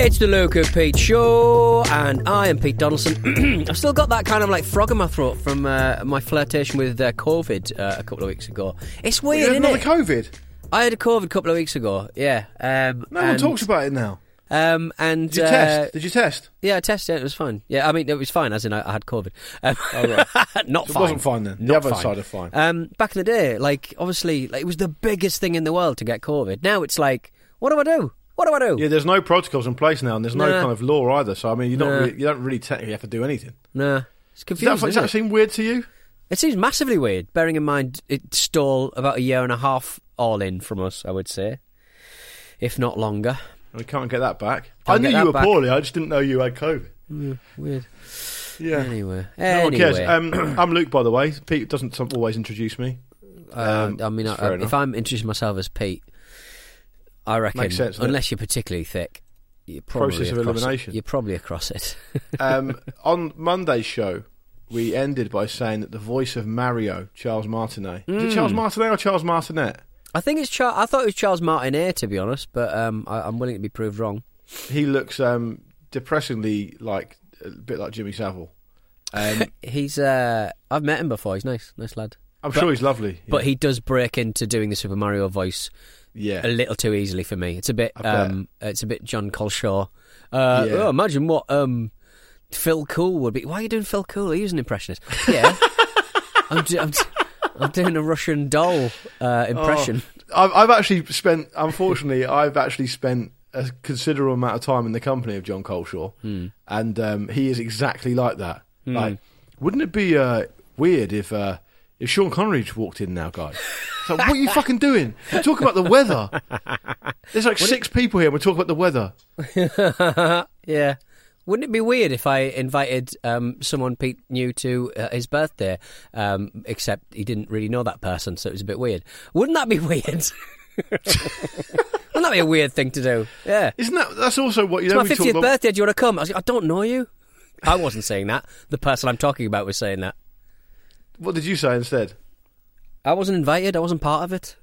It's the Luke and Pete Show, and I am Pete Donaldson. I've still got that kind of like frog in my throat from uh, my flirtation with uh, COVID uh, a couple of weeks ago. It's You weird, had isn't another it? COVID. I had a COVID a couple of weeks ago. Yeah. Um, No one and, talks about it now. Um, and Did you uh, test? Did you test? Yeah, I tested it. It was fine. Yeah, I mean, it was fine, as in I, I had COVID. Um, not It fine. wasn't fine then. The other fine. side of fine. Um, back in the day, like obviously, like, it was the biggest thing in the world to get COVID. Now it's like, what do I do? What do I do? Yeah, there's no protocols in place now, and there's no Nah. kind of law either. So I mean, you don't Nah. really, you don't really technically have to do anything. Nah, it's Does confusing. that, does isn't that it? seem weird to you? It seems massively weird, bearing in mind it stole about a year and a half all in from us, I would say, if not longer. We can't get that back. Can't I knew that you were back. poorly. I just didn't know you had COVID. Weird. Yeah. Anyway, No one cares. Um, I'm Luke, by the way. Pete doesn't some- always introduce me. Uh, um, I mean, I, fair if enough. I'm introducing myself as Pete, I reckon, Makes sense, unless you're particularly thick, you're probably Process of across it. elimination. You're probably across it. Um, on Monday's show, we ended by saying that the voice of Mario, Charles Martinet, is it Mm. Charles Martinet or Charles Martinet? I think it's Char- I thought it was Charles Martinet, to be honest, but um, I, I'm willing to be proved wrong. He looks um, depressingly like a bit like Jimmy Savile. Um, He's uh, I've met him before. He's nice, nice lad. I'm But- sure he's lovely. But he does break into doing the Super Mario voice yeah, a little too easily for me. It's a bit, um, it's a bit Jon Culshaw. Uh, Yeah. oh, imagine what um, Phil Cool would be. Why are you doing Phil Cool? He was an impressionist. Yeah, I'm, do- I'm, I'm doing a Russian doll uh, impression. I've, I've actually spent. Unfortunately, I've actually spent a considerable amount of time in the company of Jon Culshaw, Hmm. and um, he is exactly like that. Like, wouldn't it be uh, weird if uh, if Sean Connery just walked in now, guys? So what are you fucking doing? We're talking about the weather. There's like six people here. and We're talking about the weather. Yeah. Wouldn't it be weird if I invited um, someone Pete knew to uh, his birthday, um, except he didn't really know that person, so it was a bit weird? Wouldn't that be weird? Wouldn't that be a weird thing to do? Yeah. Isn't that? That's also what you It's know. my fiftieth about- birthday. Do you want to come? I was like, I don't know you. I wasn't saying that. The person I'm talking about was saying that. What did you say instead? I wasn't invited. I wasn't part of it.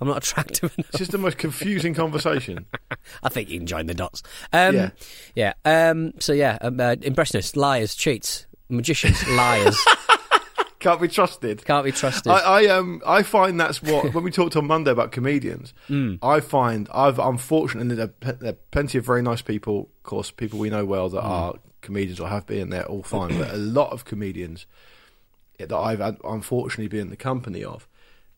I'm not attractive enough. It's just the most confusing conversation. I think you can join the dots. Um, Yeah. yeah. Um, so yeah, um, uh, impressionists, liars, cheats, magicians, liars. Can't be trusted. Can't be trusted. I, I um I find that's what when we talked on Monday about comedians. Mm. I find I've unfortunately there, are- there are plenty of very nice people, of course, people we know well Mm. that are comedians or have been. They're all fine, but a lot of comedians that I've unfortunately been in the company of,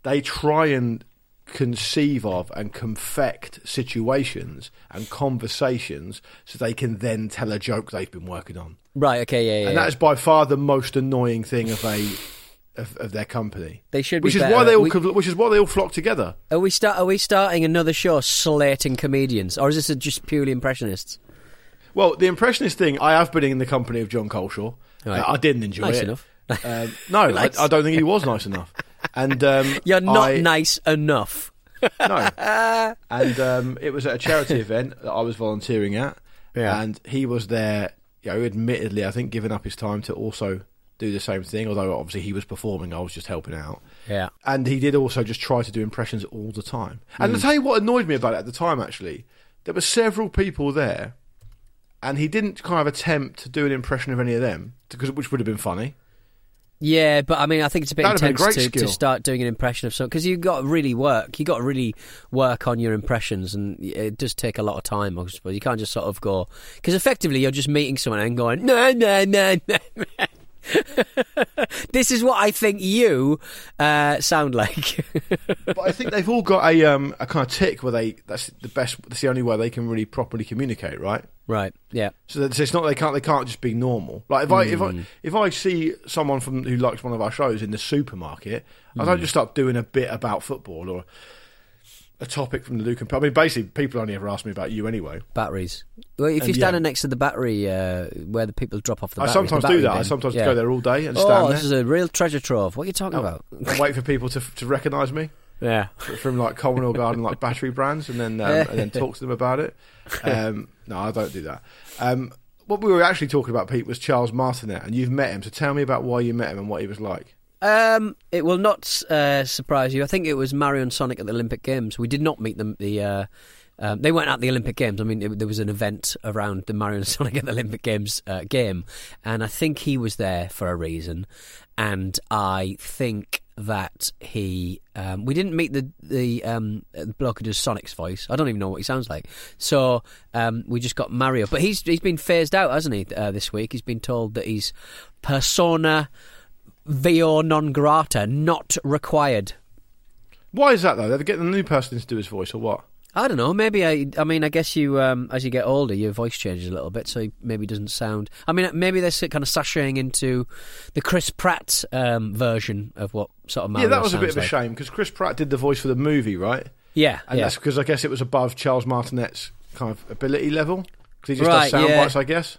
they try and conceive of and confect situations and conversations so they can then tell a joke they've been working on. right. Okay. Yeah. Yeah. And yeah. that is by far the most annoying thing of a of, of their company. They should be which is better. why they all We- which is why they all flock together. Are we start? Are we starting another show slating comedians, or is this just purely impressionists? Well, the impressionist thing, I have been in the company of Jon Culshaw. Right. Uh, I didn't enjoy Nice it. enough. Um, no, Nice. I, I don't think he was nice enough. And um, You're not I- nice enough. No. and um, it was at a charity event that I was volunteering at. Yeah. And he was there, you know, admittedly, I think, giving up his time to also do the same thing, although obviously he was performing, I was just helping out. Yeah. And he did also just try to do impressions all the time. And to tell you what annoyed me about it at the time, actually, there were several people there, and he didn't kind of attempt to do an impression of any of them, because which would have been funny. Yeah, but I mean, I think it's a bit That'd been a intense to, to start doing an impression of something because you've got to really work. You've got to really work on your impressions, and it does take a lot of time. I suppose you can't just sort of go because effectively you're just meeting someone and going no, no, no, no. this is what I think you uh, sound like. but I think they've all got a um, a kind of tick where they that's the best. That's the only way they can really properly communicate, right? right? Yeah. So that- so it's not they can't they can't just be normal. Like if I if I if I see someone from who likes one of our shows in the supermarket, I don't just start doing a bit about football or a topic from the Luke and I mean basically people only ever ask me about you anyway. Batteries. Well, if you're standing yeah. next to the battery uh, where the people drop off the I batteries, the sometimes do battery that. I sometimes Yeah. go there all day and Oh, stand Oh, this there is a real treasure trove. What are you talking about? and wait for people to to recognise me. Yeah. from like Commonwealth Garden, like battery brands, and then um, and then talk to them about it. Um, no, I don't do that. Um, what we were actually talking about, Pete, was Charles Martinet, and you've met him. So tell me about why you met him and what he was like. Um, it will not uh, surprise you. I think it was Mario and Sonic at the Olympic Games. We did not meet them. The uh, um, they weren't at the Olympic Games. I mean, it, there was an event around the Mario and Sonic at the Olympic Games uh, game, and I think he was there for a reason. And I think that he um, we didn't meet the the, um, the bloke who does Sonic's voice. I don't even know what he sounds like. So um, we just got Mario, but he's he's been phased out, hasn't he? Uh, this week he's been told that he's persona Vio non grata, not required. Why is that though? They're getting a new person to do his voice, or what? I don't know. Maybe I. I mean, I guess you, um, as you get older, your voice changes a little bit, so he maybe doesn't sound. I mean, maybe they're kind of sashaying into the Chris Pratt um, version of what sort of Mario yeah, that was a bit of a like. shame because Chris Pratt did the voice for the movie, right? Yeah, And yeah. that's because I guess it was above Charles Martinet's kind of ability level because he just Right, does sound yeah. bites, I guess.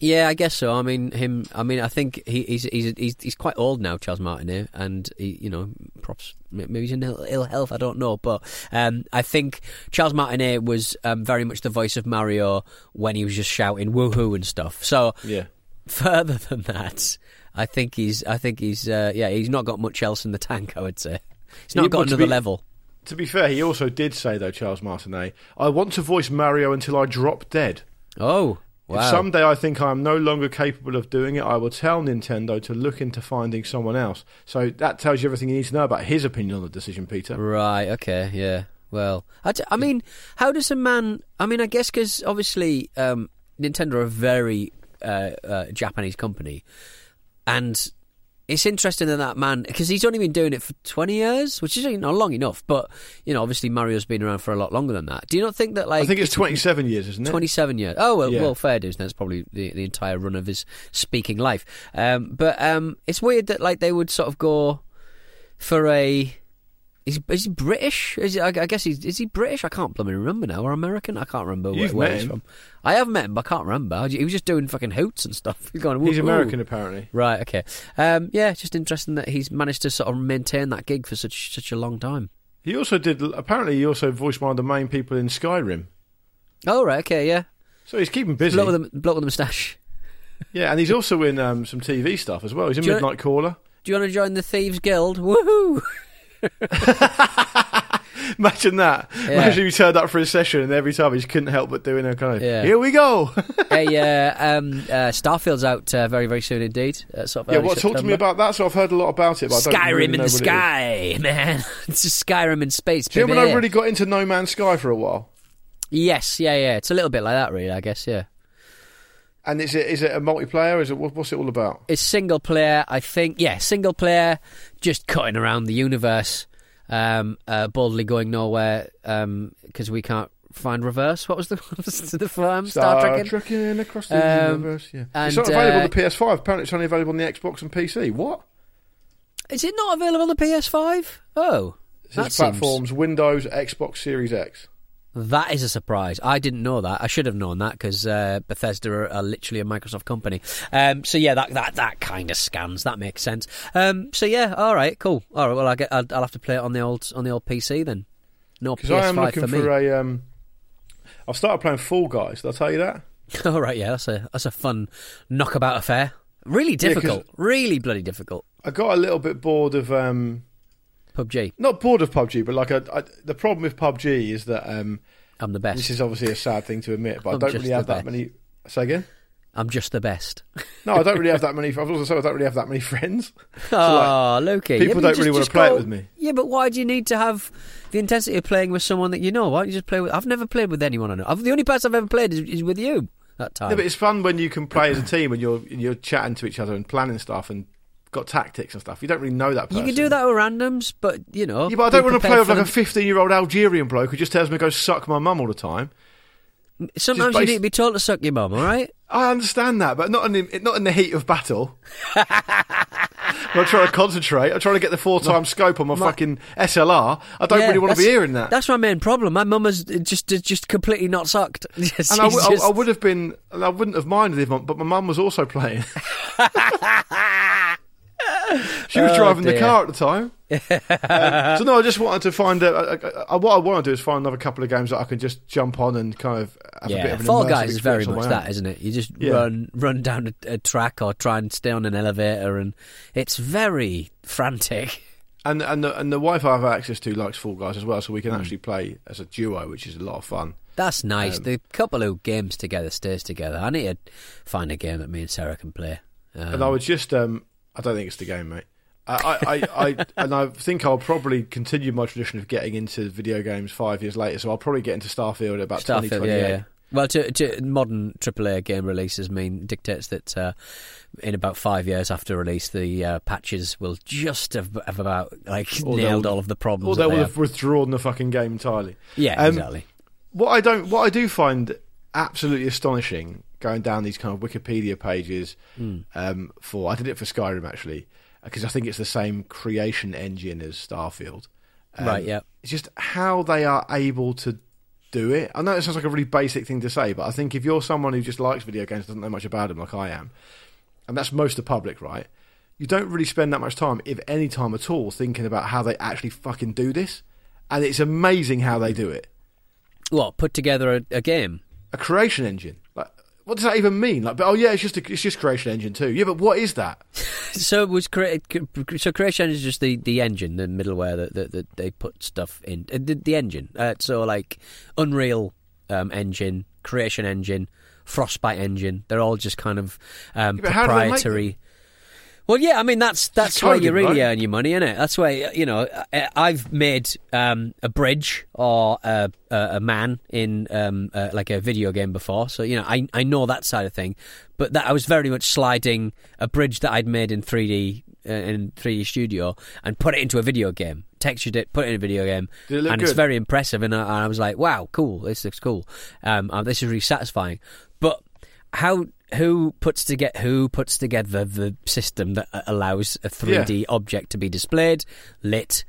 Yeah, I guess so. I mean, him. I mean, I think he, he's he's he's he's quite old now, Charles Martinet, and he, you know, props. Maybe he's in ill, ill health. I don't know, but um, I think Charles Martinet was um, very much the voice of Mario when he was just shouting woohoo and stuff. So Yeah. further than that, I think he's. I think he's. Uh, yeah, he's not got much else in the tank. I would say he's not Yeah, got to another be- level. To be fair, he also did say though, Charles Martinet, I want to voice Mario until I drop dead. Oh, If wow! someday I think I am no longer capable of doing it, I will tell Nintendo to look into finding someone else. So that tells you everything you need to know about his opinion on the decision, Peter. Right. Okay. Yeah. Well, I, d- I mean, how does a man? I mean, I guess because obviously um, Nintendo are a very uh, uh, Japanese company, and it's interesting that that man because he's only been doing it for twenty years, which is know long enough. But you know, obviously Mario's been around for a lot longer than that. Do you not think that like I think it's 27 years, isn't it? 27 years. Oh, well, Yeah. well fair dues. That's probably the, the entire run of his speaking life. Um, but um, it's weird that like they would sort of go for a. Is, is he British? Is he, I, I guess he's is he British? I can't blooming remember now. Or American? I can't remember where, You've where met he's from. I have met him, but I can't remember. He was just doing fucking hoots and stuff. He's going. He's American, apparently. Right. Okay. Um, yeah. Just interesting that he's managed to sort of maintain that gig for such such a long time. He also did. Apparently, he also voiced one of the main people in Skyrim. Oh right. Okay. Yeah. So he's keeping busy. Bloke with the, bloke with a moustache. Yeah, and he's also in um, some TV stuff as well. He's you- Midnight Caller. Do you want to join the Thieves Guild? Woohoo! Imagine that. Yeah. Imagine you turned up for a session and every time he just couldn't help but doing a kind of, Yeah. here we go. hey, uh, um, uh, Starfield's out uh, very, very soon indeed. Uh, sort of yeah, well? Talk to me about that. So I've heard a lot about it, but Skyrim really in the what it is. sky, man. it's just Skyrim in space. Do you baby. when I really got into No Man's Sky for a while? Yes, yeah, yeah. It's a little bit like that, really. I guess, yeah. And is it is it a multiplayer? Is it what's it all about? It's single player, I think. Yeah, single player, just cutting around the universe, um, uh, boldly going nowhere because we can't find reverse. What was the was the firm? Star, Trek. Trekking across the Um, universe. Yeah, and, it's not available uh, on the PS5. Apparently, it's only available on the Xbox and PC. What? Is it not available on the PS5? Oh, It that says seems- platforms: Windows, Xbox Series X. That is a surprise. I didn't know that. I should have known that because uh, Bethesda are, are literally a Microsoft company. Um, so yeah, that that that kind of scans. That makes sense. Um, so yeah, all right, cool. All right, well, I get, I'll, I'll have to play it on the old on the old PC then. No Because I am PS5 looking for me. for a. Um, I've started playing Fall Guys. Did I tell you that? all right, yeah, that's a that's a fun knockabout affair. Really difficult. really bloody difficult. I got a little bit bored of. Um, PUBG. not bored of PUBG, but like I, I, the problem with PUBG is that um, I'm the best. this is obviously a sad thing to admit, but I I'm don't really have that best. many. Say again? I'm just the best. No, I don't really have that many. I've also said I don't really have that many friends. Oh, Loki. people but don't just- really wanna just play it with me. Yeah, but why do you need to have the intensity of playing with someone that you know? Why don't you just play with? I've never played with anyone I know. I've, the only person I've ever played is, is with you. that time. Yeah, but it's fun when you can play as a team and you're and you're chatting to each other and planning stuff and got tactics and stuff. You don't really know that person. you can do that with randoms, but you know. Yeah, but I don't want to play with like a 15 year old Algerian bloke who just tells me to go suck my mum all the time. Sometimes just you need to be told to suck your mum. All right. I understand that, but not in the, not in the heat of battle. I'm trying to concentrate. I'm trying to get the four times scope on my, fucking SLR. I don't Yeah, really want to be hearing that. That's my main problem. My mum has just just completely not sucked. And I, w- I- just- I would have been, I wouldn't have minded if, my, but my mum was also playing. she was Oh, driving the car at the time. Um, so no, I just wanted to find. A- what I want to do is find another couple of games that I can just jump on and kind of have a bit yeah, of an Fall Guys is very much that, isn't it? You just Yeah. run run down a, a track or try and stay on an elevator, and it's very frantic. And and the, and the Wi-Fi I have access to likes Fall Guys as well, so we can actually play as a duo, which is a lot of fun. That's nice. Um, the couple who games together stays together. I need to find a game that me and Sarah can play. Um, And I would just, um, I don't think it's the game, mate. I, I, I, I, and I think I'll probably continue my tradition of getting into video games five years later. So I'll probably get into Starfield at about Starfield, 2028. yeah, yeah. Well, to, to modern AAA game releases mean dictates that uh, in about five years after release, the uh, patches will just have, have about like Or nailed all of the problems. Or they will have withdrawn the fucking game entirely. Yeah, Um, exactly. What I don't, what I do find absolutely astonishing going down these kind of Wikipedia pages Hmm. um, for, I did it for Skyrim actually because I think it's the same creation engine as Starfield. Um, Right, yeah. It's just how they are able to do it. I know it sounds like a really basic thing to say, but I think if you're someone who just likes video games, doesn't know much about them like I am, and that's most of the public, right? You don't really spend that much time, if any time at all, thinking about how they actually fucking do this. And it's amazing how they do it. What put together a, a game? A creation engine. What does that even mean? Like, but, oh yeah, it's just a, it's just creation engine too. Yeah, but what is that? So it was cre- so creation is just the, the engine, the middleware that, that, that they put stuff in. Uh, the, the engine. Uh, so like Unreal um, engine, Creation engine, Frostbite engine. They're all just kind of um, Yeah, but how do they make proprietary. Well, yeah, I mean that's that's where you really right? earn your money, isn't it? That's where you know I've made um, a bridge or a, a, man in um, uh, like a video game before, so you know I I know that side of thing. But that I was very much sliding a bridge that I'd made in 3D uh, in 3D Studio and put it into a video game, textured it, put it in a video game, it and it's very impressive. And I, and I was like, wow, cool, this looks cool. Um, uh, this is really satisfying. But how who puts together who puts together the system that allows a 3D object to be displayed, lit,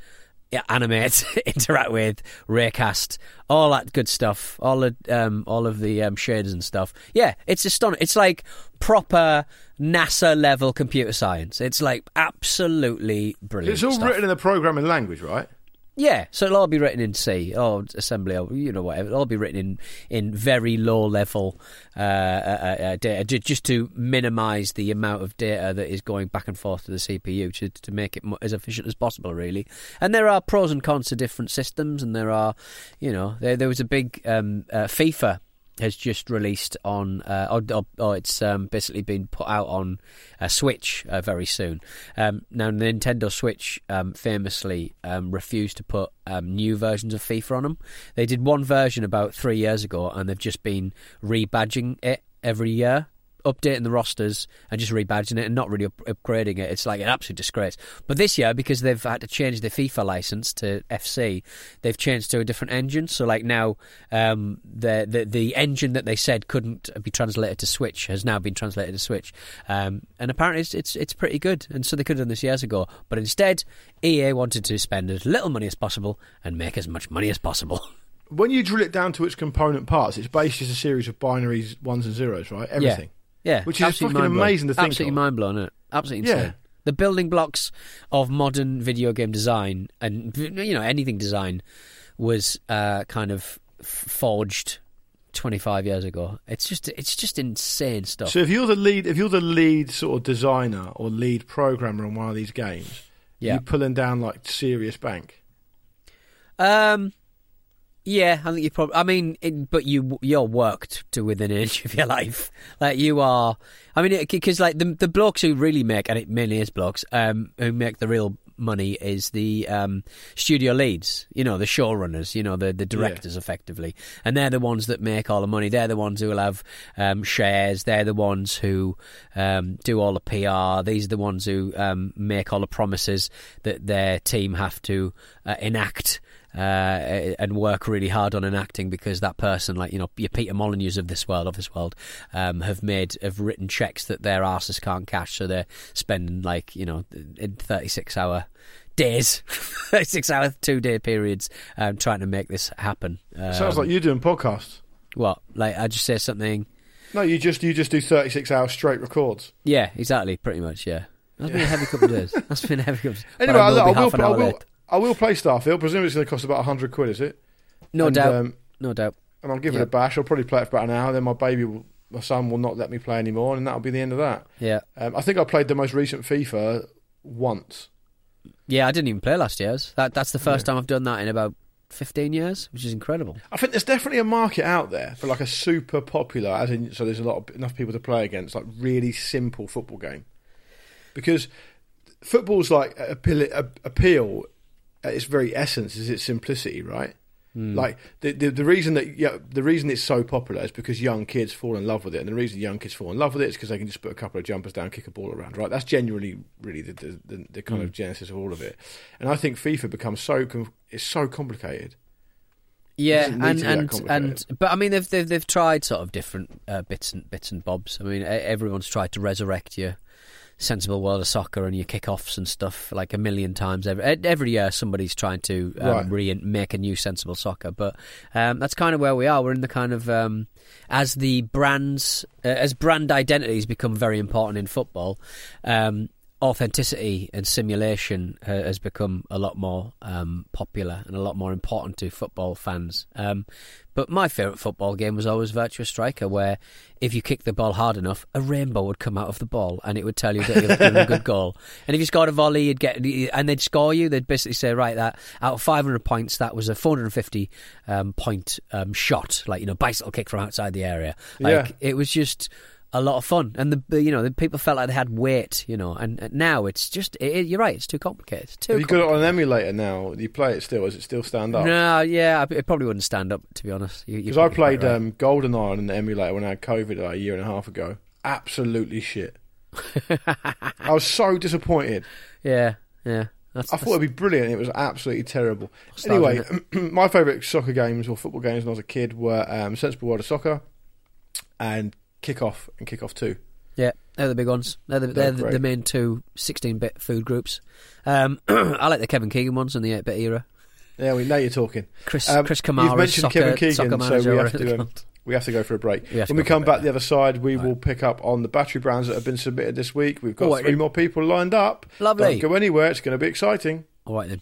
yeah, animate, interact with, raycast, all that good stuff, all the um, all of the um, shaders and stuff. Yeah, it's astonishing. It's like proper NASA level computer science. It's like absolutely brilliant. It's all stuff. written in the programming language, right? Yeah, so it'll all be written in C or assembly or you know whatever. It'll all be written in in very low level uh, uh, uh, data, just to minimise the amount of data that is going back and forth to the CPU to to make it as efficient as possible, really. And there are pros and cons to different systems, and there are, you know, there there was a big um, uh, FIFA has just released on, uh, or, or, or it's um, basically been put out on a Switch uh, very soon. Um, now, Nintendo Switch um, famously um, refused to put um, new versions of FIFA on them. They did one version about three years ago, and they've just been rebadging it every year. Updating the rosters and just rebadging it and not really up- upgrading it. It's like an absolute disgrace. But this year, because they've had to change the FIFA license to FC, they've changed to a different engine. So, like now, um, the, the the engine that they said couldn't be translated to Switch has now been translated to Switch, um, and apparently it's, it's it's pretty good. And so they could have done this years ago, but instead, EA wanted to spend as little money as possible and make as much money as possible. When you drill it down to its component parts, it's basically just a series of binaries, ones and zeros, right? Everything. Yeah, Which is fucking amazing to think Absolutely of. mind blowing, isn't it? Absolutely Yeah. The building blocks of modern video game design and you know anything design was uh, kind of forged 25 years ago. It's just it's just insane stuff. So if you're the lead, if you're the lead sort of designer or lead programmer on one of these games, Yeah. you pulling down like serious bank. Um, yeah, I think you probably. I mean, it, but you you're worked to within an inch of your life. Like you are. I mean, because like the the blokes who really make, and it mainly is blokes, um, who make the real money is the um, studio leads, you know, the showrunners, you know, the the directors, effectively, and they're the ones that make all the money. They're the ones who will have um, shares. They're the ones who um, do all the PR. These are the ones who um, make all the promises that their team have to uh, enact uh, and work really hard on enacting because that person, like you know, your Peter Molyneux of this world, of this world, um, have made have written checks that their asses can't cash, so they're spending like you know in thirty six hour days, thirty six hour two day periods, um, trying to make this happen. Um, Sounds like you're doing podcasts. what? Like I just say something. No, you just you just do thirty six hours straight records. Yeah, exactly, pretty much. Yeah, that's been a heavy couple of days. That's been a heavy couple. Of, Anyway, but I will I be will, half an I hour will. I will play Starfield. Presumably, it's going to cost about hundred quid, is it? No and, doubt. um, no doubt. And I'll give it a bash. I'll probably play it for about an hour. Then my baby, will, my son, will not let me play anymore, and that'll be the end of that. Yeah. Um, I think I played the most recent FIFA once. Yeah, I didn't even play last year's. That that's the first time I've done that in about fifteen years, which is incredible. I think there's definitely a market out there for like a super popular, as in, so there's a lot of enough people to play against, like really simple football game. Because football's like appeal, appeal at its very essence is its simplicity, right? Like the, the the reason that yeah, the reason it's so popular is because young kids fall in love with it, and the reason young kids fall in love with it is because they can just put a couple of jumpers down, kick a ball around, right? That's genuinely really the the, the, the kind of genesis of all of it. And I think FIFA becomes so com- it's so complicated. Yeah, and and and but I mean they've they've, they've tried sort of different uh, bits and bits and bobs. I mean everyone's tried to resurrect your sensible world of soccer and your kickoffs and stuff like a million times every every year. Somebody's trying to um, Right. re- make a new sensible soccer, but um, that's kind of where we are. We're in the kind of um, as the brands uh, as brand identities become very important in football. Um, authenticity and simulation uh, has become a lot more um, popular and a lot more important to football fans. Um, but my favourite football game was always Virtua Striker, where if you kicked the ball hard enough, a rainbow would come out of the ball and it would tell you that you've given a good goal. And if you scored a volley, you'd get and they'd score you. They'd basically say, right, that out of 500 points, that was a 450 um, point um, shot, like you know, bicycle kick from outside the area. Like Yeah. it was just a lot of fun, and the- you know the people felt like they had weight, you know, and, and now it's just it, you're right, it's too complicated. It's too Have you got it on an emulator now? Do you play it still? Does it still stand up? No, yeah, it probably wouldn't stand up to be honest. Because I played right. um, GoldenEye on the emulator when I had COVID like, a year and a half ago. Absolutely shit. I was so disappointed. yeah, yeah. That's, I thought it'd be brilliant. It was absolutely terrible. Anyway, my favourite soccer games or football games when I was a kid were um, Sensible World of Soccer and Kickoff and kick off Two. Yeah, they're the big ones. They're the, They're they're the, main two 16-bit food groups. Um, I like the Kevin Keegan ones in the 8-bit era. Yeah, we know you're talking. Chris Um, Chris You've mentioned soccer, Kevin Keegan, so we have to um, we have to go for a break. When we come back the other side, we will pick up on the battery brands that have been submitted this week. We've got right, three then. more people lined up. Lovely. Don't go anywhere. It's going to be exciting. All right then.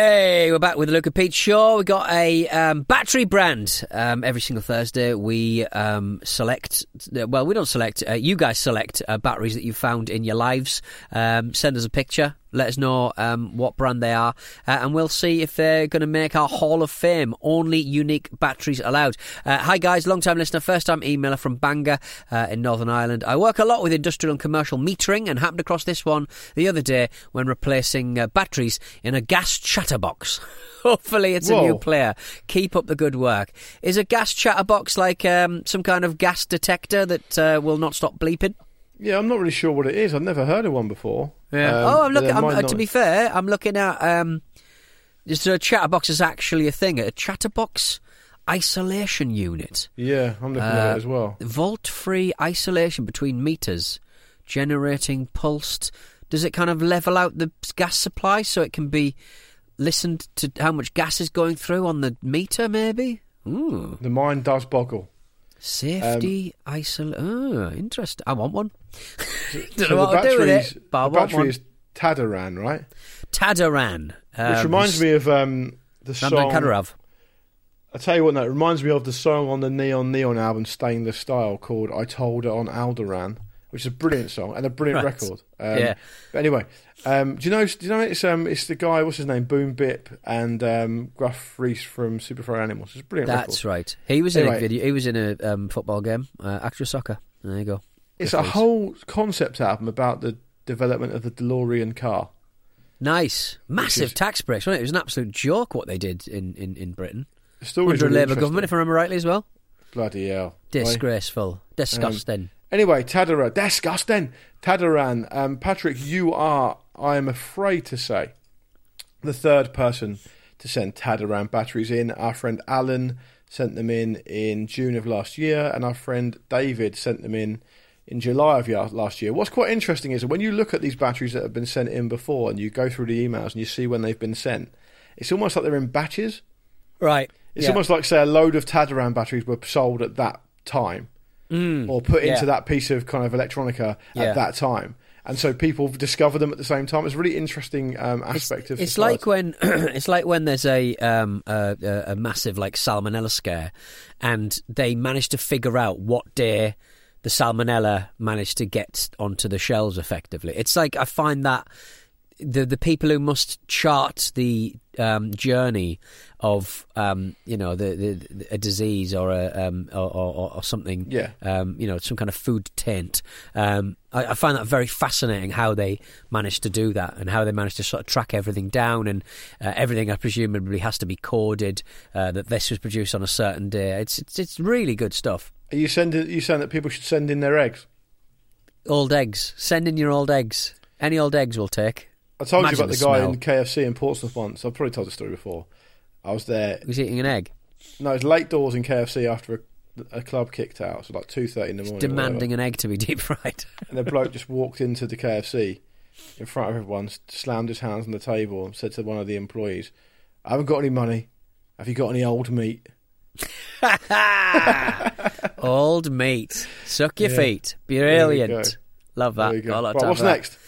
Hey, we're back with the Luke and Pete Show. We got a um, battery brand. Um, every single Thursday, we um, select. Well, we don't select. Uh, you guys select uh, batteries that you found in your lives. Um, send us a picture. Let us know um, what brand they are, uh, and we'll see if they're going to make our Hall of Fame. Only unique batteries allowed. Uh, hi guys, long time listener, first time emailer from Bangor uh, in Northern Ireland. I work a lot with industrial and commercial metering, and happened across this one the other day when replacing uh, batteries in a gas chatterbox. Hopefully, it's a new player. Keep up the good work. Is a gas chatterbox like um, some kind of gas detector that uh, will not stop bleeping? Yeah, I'm not really sure what it is. I've never heard of one before. Yeah. Um, oh, I'm looking. I'm, uh, not- to be fair, I'm looking at um, just a chatterbox is actually a thing. A chatterbox isolation unit, Yeah, I'm looking Uh, at it as well. vault-free isolation between meters, generating pulsed. Does it kind of level out the gas supply so it can be listened to how much gas is going through on the meter? Maybe. Ooh. The mind does boggle. Safety isol. Oh, interesting. I want one. Don't So know what to do with it, but I the want battery one. is Tadiran, right? Tadiran. Which reminds me of um, the Ramdan song. Kadyrov. I tell you what, no, it reminds me of the song on the Neon Neon album, Stainless Style, called "I Told Her on Alderaan," which is a brilliant song and a brilliant Right. record. Um, Yeah. But anyway, um, do you know? Do you know it's um, it's the guy. What's his name? Boom Bip and um, Gruff Rhys from Super Furry Animals. It's a brilliant That's record. right. He was in a video. He was in a um, football game. Uh, soccer. There you go. It's a Rhys. whole concept album about the development of the DeLorean car. Nice, massive is- tax breaks. Wasn't it? it was an absolute joke what they did in, in, in Britain under a really Labour government, if I remember rightly as well. Bloody hell! Disgraceful, disgusting. Anyway, Tadiran, disgusting. Tadiran, um, Patrick, you are, I am afraid to say, the third person to send Tadiran batteries in. Our friend Alan sent them in in June of last year, and our friend David sent them in in July of last year. What's quite interesting is that when you look at these batteries that have been sent in before, and you go through the emails and you see when they've been sent, it's almost like they're in batches. right. It's yeah. almost like, say, a load of Tadiran batteries were sold at that time or put into Mm. that piece of kind of electronica Yeah. at that time. And so people discover them at the same time. It's a really interesting um, It's, aspect of it's like when it's like when there's a, um, a a a massive like salmonella scare, and they manage to figure out what day the salmonella managed to get onto the shelves effectively. It's like I find that the the people who must chart the um, journey of um, you know the, the a disease or a um, or, or, or something Yeah. um, you know some kind of food taint. Um, I, I find that very fascinating how they managed to do that and how they managed to sort of track everything down and uh, everything. I presumably has to be coded uh, that this was produced on a certain day. It's it's, it's really good stuff. Are you sending? Are you saying that people should send in their eggs? Old eggs, send in your old eggs. Any old eggs will take. I told Imagine you about the the, guy smell. in KFC in Portsmouth once. I've probably told the story before. I was there. He was eating an egg? No, it was late doors in KFC after a, a club kicked out. So like two thirty in the morning. Demanding an egg to be deep fried. And the bloke just walked into the KFC in front of everyone, slammed his hands on the table, and said to one of the employees, "I haven't got any money. Have you got any old meat?" Old meat. Suck your Yeah. feet. There you Brilliant. Love that. you go. Got a lot Right, what's next?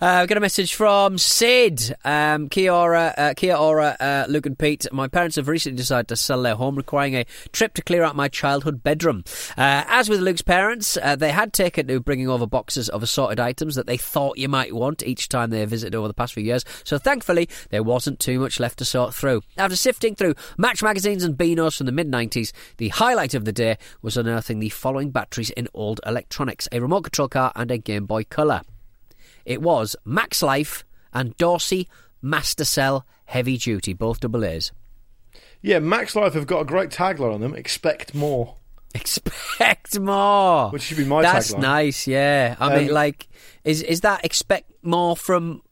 Uh, I've got a message from Sid. Um, Kia ora, uh, Kia ora, uh, Luke and Pete. My parents have recently decided to sell their home, requiring a trip to clear out my childhood bedroom. Uh, as with Luke's parents, uh, they had taken to bringing over boxes of assorted items that they thought you might want each time they visited over the past few years. So thankfully, there wasn't too much left to sort through. After sifting through Match magazines and Beanos from the mid 90s, the highlight of the day was unearthing the following batteries in old electronics a remote control car and a Game Boy Color. It was Max Life and Dorsey Mastercell Heavy Duty, both double A's. Yeah, Max Life have got a great tagline on them. Expect more. Expect more. Which should be my tagline. That's tagline. nice. Yeah, I mean, Um, like, is is that expect more from?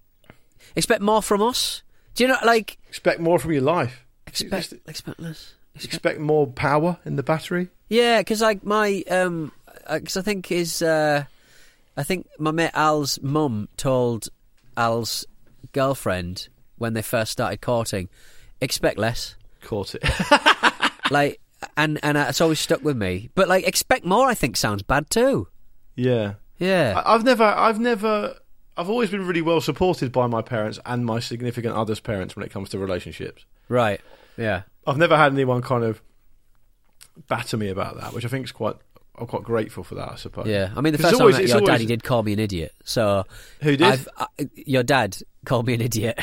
Expect more from us? Do you know, like, Expect more from your life. expect Just expect less? expect more power in the battery. Yeah, because like my um, because I think his uh, I think my mate Al's mum told Al's girlfriend when they first started courting, expect less. Caught it. like, and and it's always stuck with me. But like, expect more. I think sounds bad too. yeah. Yeah. I- I've never, I've never, I've always been really well supported by my parents and my significant other's parents when it comes to relationships. right. Yeah. I've never had anyone kind of batter me about that, which I think is quite, I'm quite grateful for that. I suppose. Yeah. I mean, the first time always- I met your dad, always- he did call me an idiot. So Who did? I've, uh, your dad called me an idiot.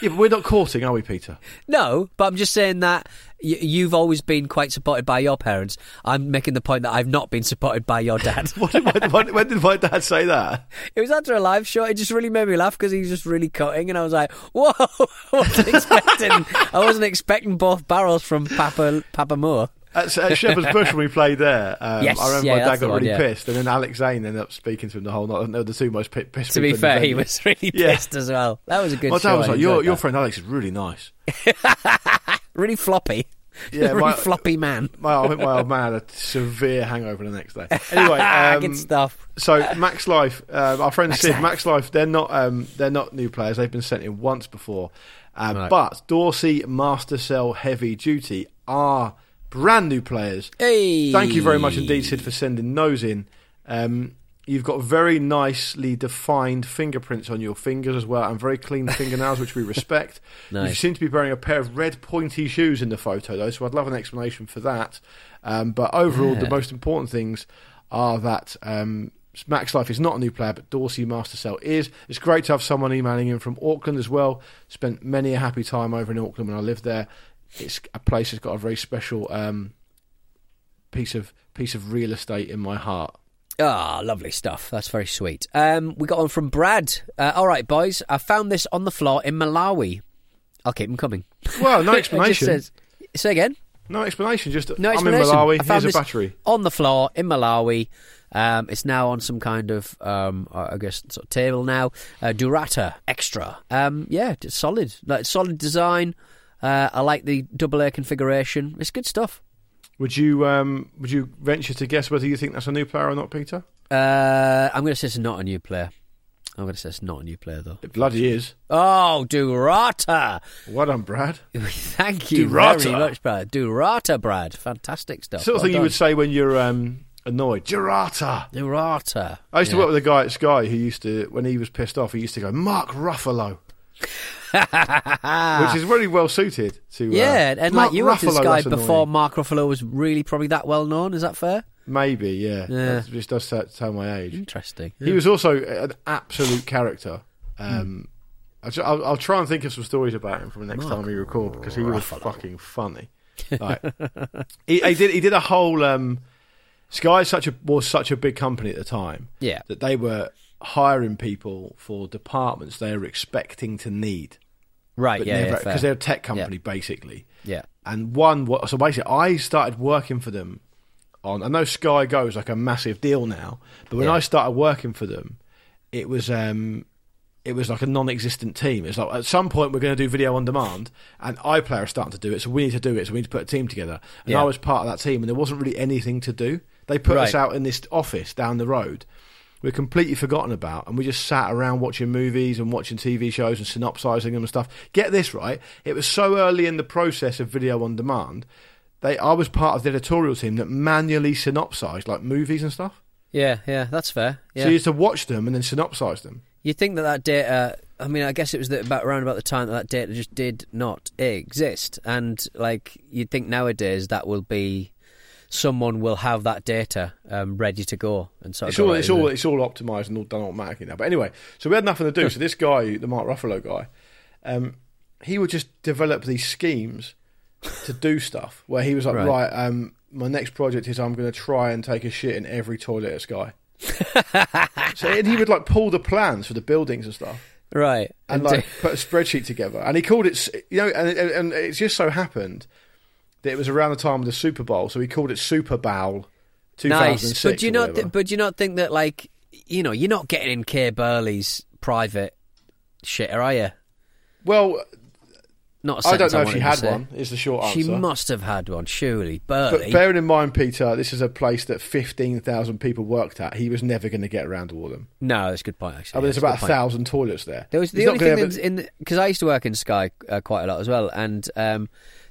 Yeah, but we're not courting, are we, Peter? No, but I'm just saying that y- you've always been quite supported by your parents. I'm making the point that I've not been supported by your dad. When, when, when, when did my dad say that? it was after a live show. It just really made me laugh because he was just really cutting, and I was like, "Whoa!" I wasn't expecting. I wasn't expecting both barrels from Papa Papa Moore. At, at Shepherd's Bush when we played there, um, Yes, I remember yeah, my dad the got one, really yeah. pissed, and then Alex Zane ended up speaking to him the whole night. They were the two most pi- pissed. To be people in the fair, he was really Yeah. pissed as well. That was a good My show. dad was like, "Your your that. friend Alex is really nice." really floppy." Yeah, really my- floppy man. My, I think my old man had a severe hangover the next day. Anyway, um, good stuff. So Max Life, um, our friend Max Sid, Life. Max Life, they're not um, they're not new players. They've been sent in once before, um, Right. but Dorsey Master Cell Heavy Duty are brand new players. Hey, Thank you very much indeed, Sid, for sending those in. Um, you've got very nicely defined fingerprints on your fingers as well, and very clean fingernails, which we respect. You seem to be wearing a pair of red pointy shoes in the photo, though, so I'd love an explanation for that. Um, but overall, the most important things are that um, Max Life is not a new player, but Dorsey Mastercell is. It's great to have someone emailing in from Auckland as well. Spent many a happy time over in Auckland when I lived there. It's a place that's got a very special um, piece of piece of real estate in my heart. Ah, lovely stuff. That's very sweet. Um, we got one from Brad. Uh, all right, boys. I found this on the floor in Malawi. I'll keep them coming. Well, no explanation. says- say again. no explanation. Just No explanation. I'm in. Malawi. I found Here's a battery. on the floor in Malawi. Um, it's now on some kind of, um, I guess, sort of table now. Uh, Durata Extra. Um, yeah, it's solid. Like solid design. Uh, I like the double A configuration. It's good stuff. Would you um, would you venture to guess whether you think that's a new player or not, Peter? Uh, I'm going to say it's not a new player. I'm going to say it's not a new player though. It bloody is. Oh, Durata! Well on Brad. Thank you Durata. very much, Brad. Durata, Brad. Fantastic stuff. Sort of Well thing you would say when you're um, annoyed. Girata. Durata. I used to work with a guy at Sky who used to, when he was pissed off, he used to go Mark Ruffalo, which is really well suited to. uh, Yeah, and Mark like you went to Ruffalo, Sky before. Mark Ruffalo was really probably that well known. Is that fair? Maybe, yeah. Yeah. That just does tell- tell my age. Interesting. He was also an absolute character. Um, Hmm. I'll, I'll, try and think of some stories about him for the next time we record because he was fucking funny. Like, he, he did. He did a whole. Um, Sky such a was such a big company at the time Yeah. that they were hiring people for departments they are expecting to need, Right. yeah. never yeah, because they're a tech company basically. yeah. And one, so basically, I started working for them on. I know Sky Go is like a massive deal now, but when Yeah. I started working for them, it was um, it was like a non-existent team. It's like at some point we're going to do video on demand, and iPlayer is starting to do it, so we need to do it. So we need to put a team together, and Yeah. I was part of that team, and there wasn't really anything to do. They put us out in this office down the road. We're completely forgotten about, and we just sat around watching movies and watching TV shows and synopsizing them and stuff. Get this right: it was so early in the process of video on demand. They, I was part of the editorial team that manually synopsized like movies and stuff. Yeah. Yeah. That's fair. Yeah. So you used to watch them and then synopsize them. You'd think that that data? I mean, I guess it was the, about around about the time that that data just did not exist, and like you'd think nowadays that will be someone will have that data um, ready to go and sort of It's all, it's all, it? it's all optimized and all done automatically now. But anyway, so we had nothing to do. So this guy, the Mark Ruffalo guy, um, he would just develop these schemes to do stuff. Where he was like, Right. right, um, my next project is I'm going to try and take a shit in every toilet at Sky. so and he would like pull the plans for the buildings and stuff. right and like put a spreadsheet together. And he called it, you know, and, and, and it just so happened that it was around the time of the Super Bowl, so he called it Super Bowl 2006. nice. But do you not? Th- but do you not think that like you know you're not getting in Kay Burley's private shit, are you? well, Not. a I don't know if she had one. Is the short answer. She must have had one, surely. But bearing in mind, Peter, this is a place that 15,000 people worked at. He was never going to get around to all of them. no, that's a good point. Actually, I mean, there's about a thousand toilets there. There was the not only thing ever- in because I used to work in Sky uh, quite a lot as well, and um,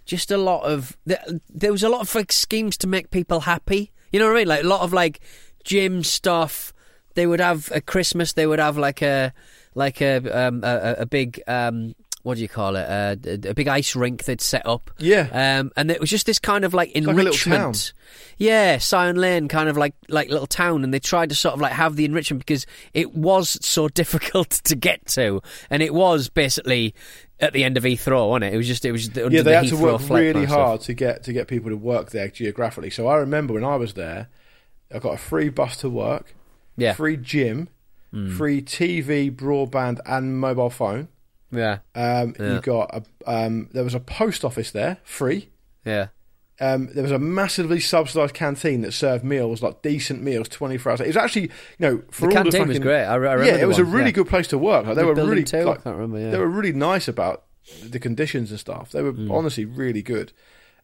just a lot of there, there was a lot of like schemes to make people happy. You know what I mean? Like a lot of like gym stuff. They would have a Christmas. They would have like a like a um, a, a big um, what do you call it? Uh, a, a big ice rink they'd set up. Yeah. Um, and it was just this kind of like like a little enrichment. town. Yeah, Syon Lane, kind of like like little town, and they tried to sort of like have the enrichment because it was so difficult to get to, and it was basically at the end of Heathrow, wasn't it? It was just it was just under yeah, they the had to work really hard to get to get people to work there geographically. So I remember when I was there, I got a free bus to work, Yeah, free gym, free TV, broadband, and mobile phone. yeah, Um, Yeah. You got a um, there was a post office there, free. yeah. Um, there was a massively subsidised canteen that served meals, like decent meals, twenty four hours. It was actually, you know, for The all canteen the was great. I, I remember yeah, it was a really yeah. good place to work. Like, they The were really, too? I like, can't remember, yeah. they were really nice about the conditions and stuff. They were Hmm. honestly really good.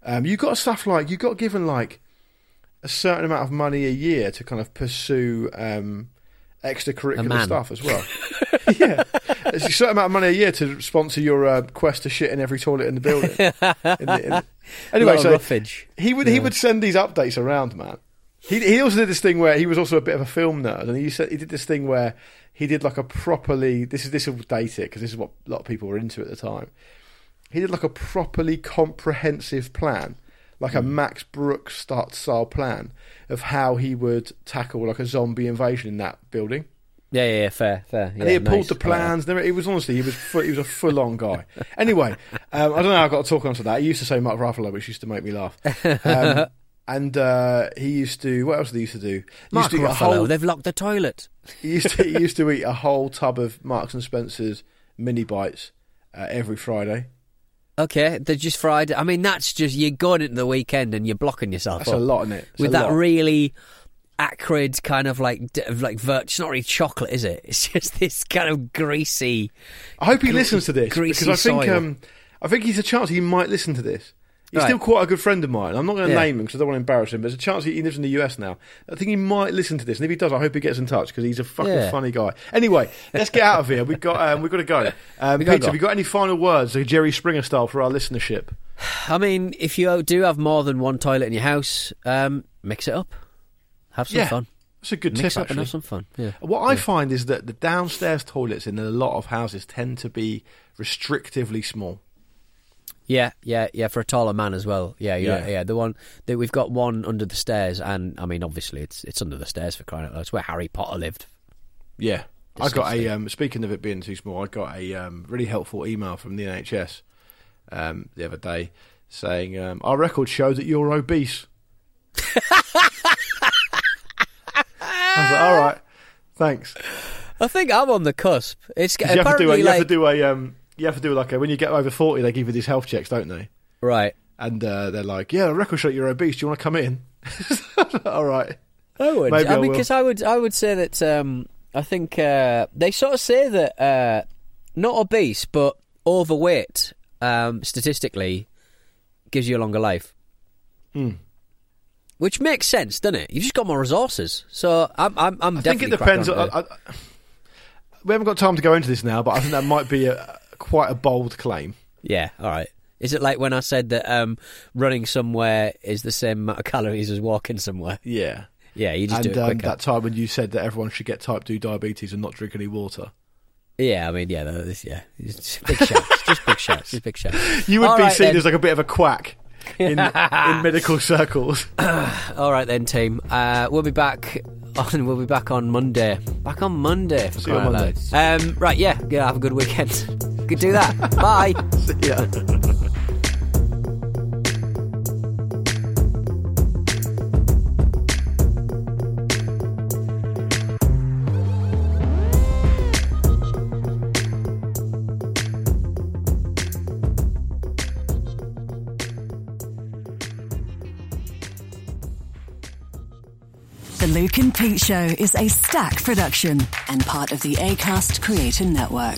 Um, you got stuff like you got given like a certain amount of money a year to kind of pursue um, extracurricular stuff as well. yeah, it's a certain amount of money a year to sponsor your uh, quest to shit in every toilet in the building. in the, in, Anyway, so roughage. he would he would send these updates around, man. He he also did this thing where he was also a bit of a film nerd, and he said he did this thing where he did like a properly this is this will date it because this is what a lot of people were into at the time. He did like a properly comprehensive plan, like a Hmm. Max Brooks start style plan of how he would tackle like a zombie invasion in that building. Yeah, yeah, yeah, fair, fair. And he had pulled the I like that. plans. It was honestly, he was fu- he was a full on guy. Anyway, um, I don't know. how I got to talk onto that. He used to say Mark Ruffalo, which used to make me laugh. Um, and uh, he used to. What else did he used to do? He Mark used to Ruffalo, whole. they've locked the toilet. He used to. He used to eat a whole tub of Marks and Spencers mini bites uh, every Friday. Okay, they're just fried. I mean, that's just you're going into the weekend and you're blocking yourself That's up a lot in it. It's with that lot. really acrid kind of like like vert. It's not really chocolate, is it? It's just this kind of greasy. I hope he gre- listens to this greasy because I think soil. um, I think he's a chance he might listen to this. He's Right. still quite a good friend of mine. I'm not going to Yeah. name him because I don't want to embarrass him. But there's a chance he, lives in the US now. I think he might listen to this, and if he does, I hope he gets in touch because he's a fucking Yeah. funny guy. Anyway, let's get out of here. We've got um, we've got to go. Um, Peter, go. have you got any final words, like Jerry Springer style, for our listenership? I mean, if you do have more than one toilet in your house, um, mix it up. Have some Yeah. fun. That's a good Mix tip. up and Actually, have some fun. Yeah. what I find is that the downstairs toilets in a lot of houses tend to be restrictively small. Yeah, yeah, yeah. For a taller man as well. Yeah, yeah, Yeah. yeah. The one that we've got one under the stairs, and I mean, obviously, it's it's under the stairs for crying out loud. It's where Harry Potter lived. Yeah. I got a um, speaking of it being too small. I got a um, really helpful email from the NHS um, the other day saying um, our records show that you're obese. I was like, all right, thanks. I think I'm on the cusp. It's 'Cause You have to do a, apparently you like have to do a um, you have to do like a, when you get over forty, they give you these health checks, don't they? right. And uh, they're like, yeah, record show you're obese. Do you want to come in? all right. I would. Maybe I I mean, because I would, I would say that um, I think uh, they sort of say that uh, not obese but overweight um, statistically gives you a longer life. Hmm. Which makes sense, doesn't it? You've just got more resources. So I'm, I'm, I'm I think it depends. I, on it. I, we haven't got time to go into this now, but I think that might be a, quite a bold claim. Yeah, all right. Is it like when I said that um, running somewhere is the same amount of calories as walking somewhere? Yeah. Yeah, you just and do it um, that time when you said that everyone should get type 2 diabetes and not drink any water. Yeah, I mean, yeah, that is, yeah, it's big shouts, just big shouts, just big shouts. You would All be right, seen then. as like a bit of a quack in, in medical circles. All right then, team. Uh, we'll be back on. We'll be back on Monday. Back on Monday. See you on loud. Um, right, yeah, yeah. Have a good weekend. Could do that. Bye. yeah. The Luke and Pete Show is Acast production and part of the ACAST Creator Network.